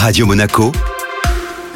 Radio Monaco,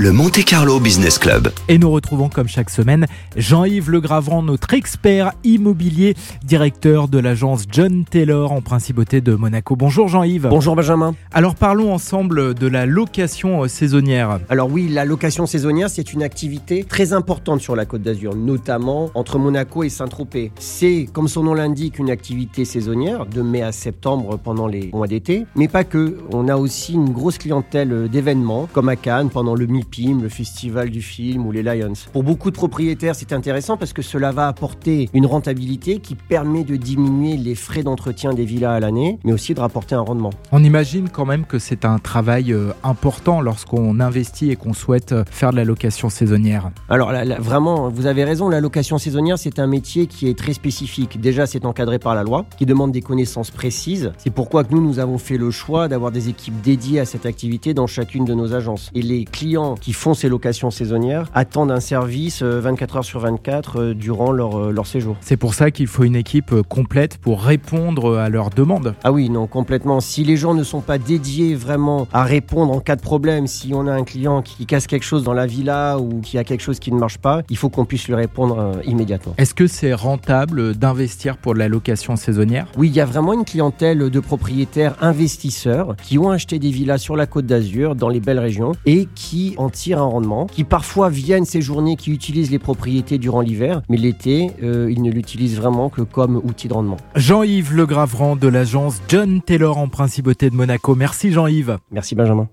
le Monte Carlo Business Club. Et nous retrouvons comme chaque semaine Jean-Yves Legravant, notre expert immobilier, directeur de l'agence John Taylor en principauté de Monaco. Bonjour Jean-Yves. Bonjour Benjamin. Alors parlons ensemble de la location euh, saisonnière. Alors oui, la location saisonnière, c'est une activité très importante sur la Côte d'Azur, notamment entre Monaco et Saint-Tropez. C'est, comme son nom l'indique, une activité saisonnière de mai à septembre pendant les mois d'été, mais pas que. On a aussi une grosse clientèle d'événements, comme à Cannes pendant le Le Festival du film ou les Lions. Pour beaucoup de propriétaires, c'est intéressant parce que cela va apporter une rentabilité qui permet de diminuer les frais d'entretien des villas à l'année, mais aussi de rapporter un rendement. On imagine quand même que c'est un travail euh, important lorsqu'on investit et qu'on souhaite euh, faire de la location saisonnière. Alors là, là, vraiment, vous avez raison, la location saisonnière, c'est un métier qui est très spécifique. Déjà, c'est encadré par la loi, qui demande des connaissances précises. C'est pourquoi que nous, nous avons fait le choix d'avoir des équipes dédiées à cette activité dans chacune de nos agences. Et les clients qui font ces locations saisonnières attendent un service euh, 24 heures sur 24 euh, durant leur, euh, leur séjour. C'est pour ça qu'il faut une équipe euh, complète pour répondre à leurs demandes. Ah oui, non, complètement. Si les gens ne sont pas dédiés vraiment à répondre en cas de problème, si on a un client qui casse quelque chose dans la villa ou qui a quelque chose qui ne marche pas, il faut qu'on puisse lui répondre euh, immédiatement. Est-ce que c'est rentable d'investir pour de la location saisonnière? Oui, il y a vraiment une clientèle de propriétaires investisseurs qui ont acheté des villas sur la côte d'Azur, dans les belles régions, et qui en un rendement, qui parfois viennent séjourner, qui utilisent les propriétés durant l'hiver, mais l'été, euh, ils ne l'utilisent vraiment que comme outil de rendement. Jean-Yves Legravran de l'agence John Taylor en principauté de Monaco. Merci Jean-Yves. Merci Benjamin.